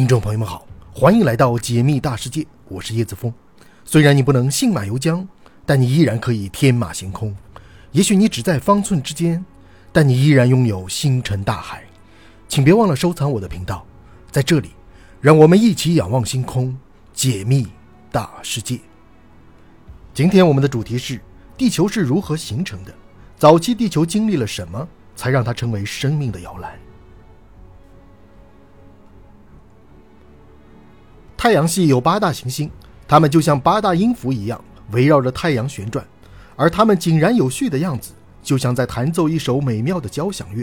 听众朋友们好，欢迎来到解密大世界，我是叶子峰。虽然你不能信马由缰，但你依然可以天马行空。也许你只在方寸之间，但你依然拥有星辰大海。请别忘了收藏我的频道，在这里，让我们一起仰望星空，解密大世界。今天我们的主题是：地球是如何形成的？早期地球经历了什么，才让它成为生命的摇篮？太阳系有八大行星，它们就像八大音符一样围绕着太阳旋转，而它们井然有序的样子，就像在弹奏一首美妙的交响乐。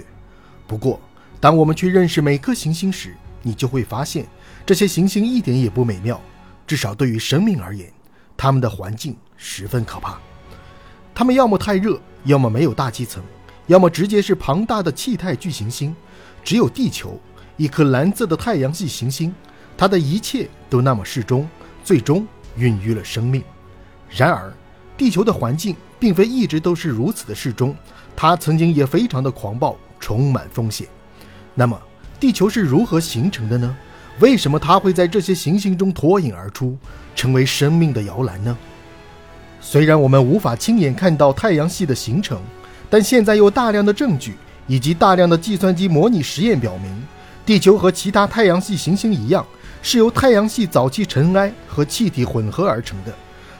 不过，当我们去认识每颗行星时，你就会发现，这些行星一点也不美妙。至少对于生命而言，它们的环境十分可怕。它们要么太热，要么没有大气层，要么直接是庞大的气态巨行星。只有地球，一颗蓝色的太阳系行星。它的一切都那么适中，最终孕育了生命。然而，地球的环境并非一直都是如此的适中，它曾经也非常的狂暴，充满风险。那么，地球是如何形成的呢？为什么它会在这些行星中脱颖而出，成为生命的摇篮呢？虽然我们无法亲眼看到太阳系的形成，但现在有大量的证据以及大量的计算机模拟实验表明，地球和其他太阳系行星一样。是由太阳系早期尘埃和气体混合而成的。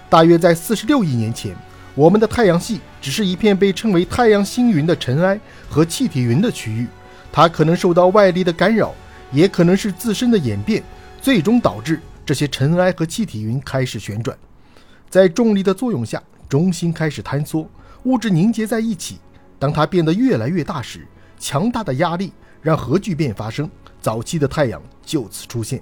大约在四十六亿年前，我们的太阳系只是一片被称为太阳星云的尘埃和气体云的区域。它可能受到外力的干扰，也可能是自身的演变，最终导致这些尘埃和气体云开始旋转。在重力的作用下，中心开始坍缩，物质凝结在一起。当它变得越来越大时，强大的压力让核聚变发生，早期的太阳就此出现。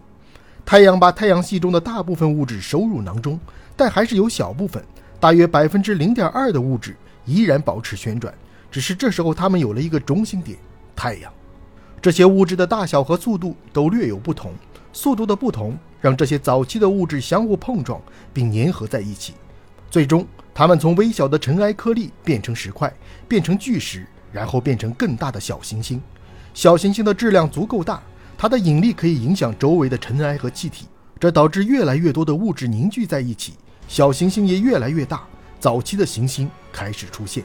太阳把太阳系中的大部分物质收入囊中，但还是有小部分，大约百分之零点二的物质依然保持旋转。只是这时候，它们有了一个中心点——太阳。这些物质的大小和速度都略有不同，速度的不同让这些早期的物质相互碰撞并粘合在一起。最终，它们从微小的尘埃颗粒变成石块，变成巨石，然后变成更大的小行星。小行星的质量足够大。它的引力可以影响周围的尘埃和气体，这导致越来越多的物质凝聚在一起，小行星也越来越大。早期的行星开始出现，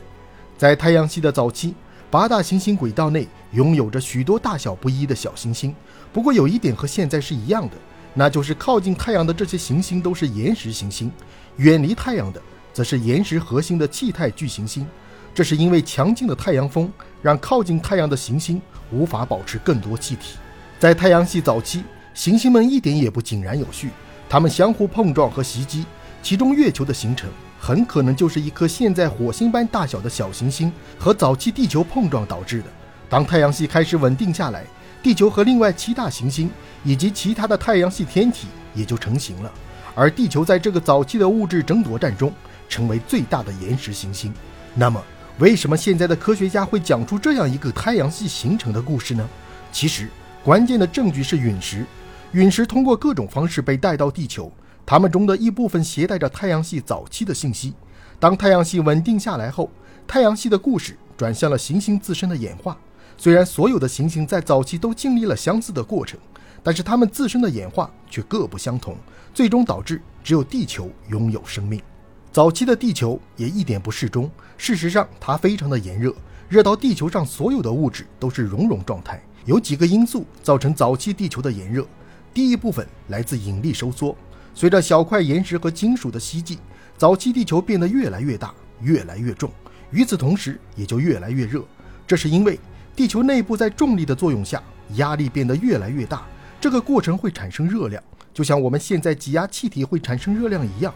在太阳系的早期，八大行星轨道内拥有着许多大小不一的小行星。不过有一点和现在是一样的，那就是靠近太阳的这些行星都是岩石行星，远离太阳的则是岩石核心的气态巨行星。这是因为强劲的太阳风让靠近太阳的行星无法保持更多气体。在太阳系早期，行星们一点也不井然有序，它们相互碰撞和袭击。其中，月球的形成很可能就是一颗现在火星般大小的小行星和早期地球碰撞导致的。当太阳系开始稳定下来，地球和另外七大行星以及其他的太阳系天体也就成型了。而地球在这个早期的物质争夺战中，成为最大的岩石行星。那么，为什么现在的科学家会讲出这样一个太阳系形成的故事呢？其实。关键的证据是陨石，陨石通过各种方式被带到地球，它们中的一部分携带着太阳系早期的信息。当太阳系稳定下来后，太阳系的故事转向了行星自身的演化。虽然所有的行星在早期都经历了相似的过程，但是它们自身的演化却各不相同，最终导致只有地球拥有生命。早期的地球也一点不适中，事实上它非常的炎热，热到地球上所有的物质都是熔融状态。有几个因素造成早期地球的炎热。第一部分来自引力收缩，随着小块岩石和金属的吸进，早期地球变得越来越大，越来越重，与此同时也就越来越热。这是因为地球内部在重力的作用下，压力变得越来越大，这个过程会产生热量，就像我们现在挤压气体会产生热量一样。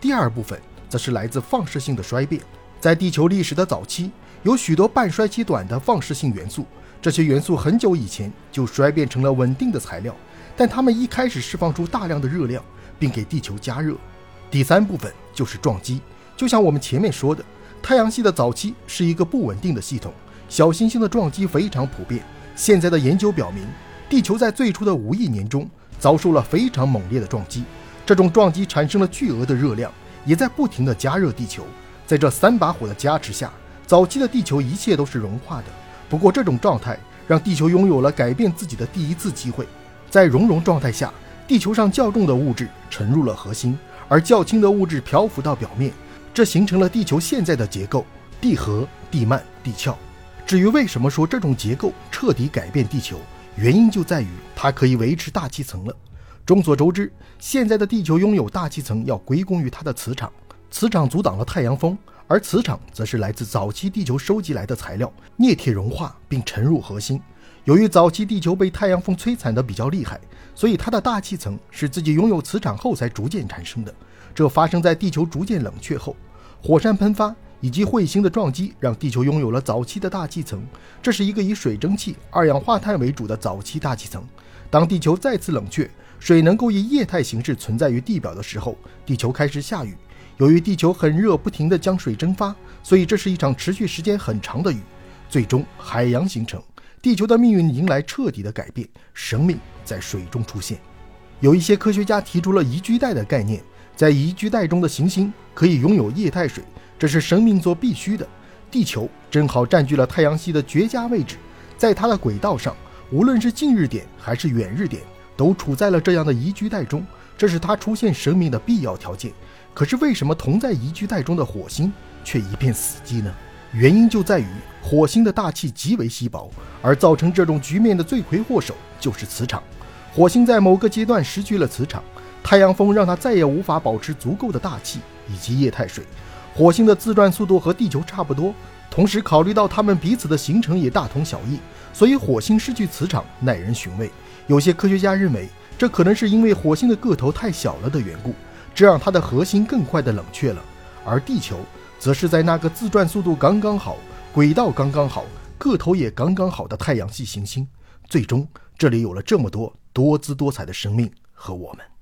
第二部分则是来自放射性的衰变，在地球历史的早期，有许多半衰期短的放射性元素。这些元素很久以前就衰变成了稳定的材料，但它们一开始释放出大量的热量，并给地球加热。第三部分就是撞击，就像我们前面说的，太阳系的早期是一个不稳定的系统，小行星的撞击非常普遍。现在的研究表明，地球在最初的五亿年中遭受了非常猛烈的撞击，这种撞击产生了巨额的热量，也在不停地加热地球。在这三把火的加持下，早期的地球一切都是融化的。不过，这种状态让地球拥有了改变自己的第一次机会。在熔融状态下，地球上较重的物质沉入了核心，而较轻的物质漂浮到表面，这形成了地球现在的结构：地核、地幔、地壳。至于为什么说这种结构彻底改变地球，原因就在于它可以维持大气层了。众所周知，现在的地球拥有大气层，要归功于它的磁场。磁场阻挡了太阳风，而磁场则是来自早期地球收集来的材料镍铁融化并沉入核心。由于早期地球被太阳风摧残的比较厉害，所以它的大气层是自己拥有磁场后才逐渐产生的。这发生在地球逐渐冷却后，火山喷发。以及彗星的撞击让地球拥有了早期的大气层，这是一个以水蒸气、二氧化碳为主的早期大气层。当地球再次冷却，水能够以液态形式存在于地表的时候，地球开始下雨。由于地球很热，不停地将水蒸发，所以这是一场持续时间很长的雨。最终，海洋形成，地球的命运迎来彻底的改变，生命在水中出现。有一些科学家提出了宜居带的概念，在宜居带中的行星可以拥有液态水。这是生命所必须的。地球正好占据了太阳系的绝佳位置，在它的轨道上，无论是近日点还是远日点，都处在了这样的宜居带中，这是它出现生命的必要条件。可是，为什么同在宜居带中的火星却一片死寂呢？原因就在于火星的大气极为稀薄，而造成这种局面的罪魁祸首就是磁场。火星在某个阶段失去了磁场，太阳风让它再也无法保持足够的大气以及液态水。火星的自转速度和地球差不多，同时考虑到它们彼此的形成也大同小异，所以火星失去磁场耐人寻味。有些科学家认为，这可能是因为火星的个头太小了的缘故，这让它的核心更快的冷却了。而地球则是在那个自转速度刚刚好、轨道刚刚好、个头也刚刚好的太阳系行星，最终这里有了这么多多姿多彩的生命和我们。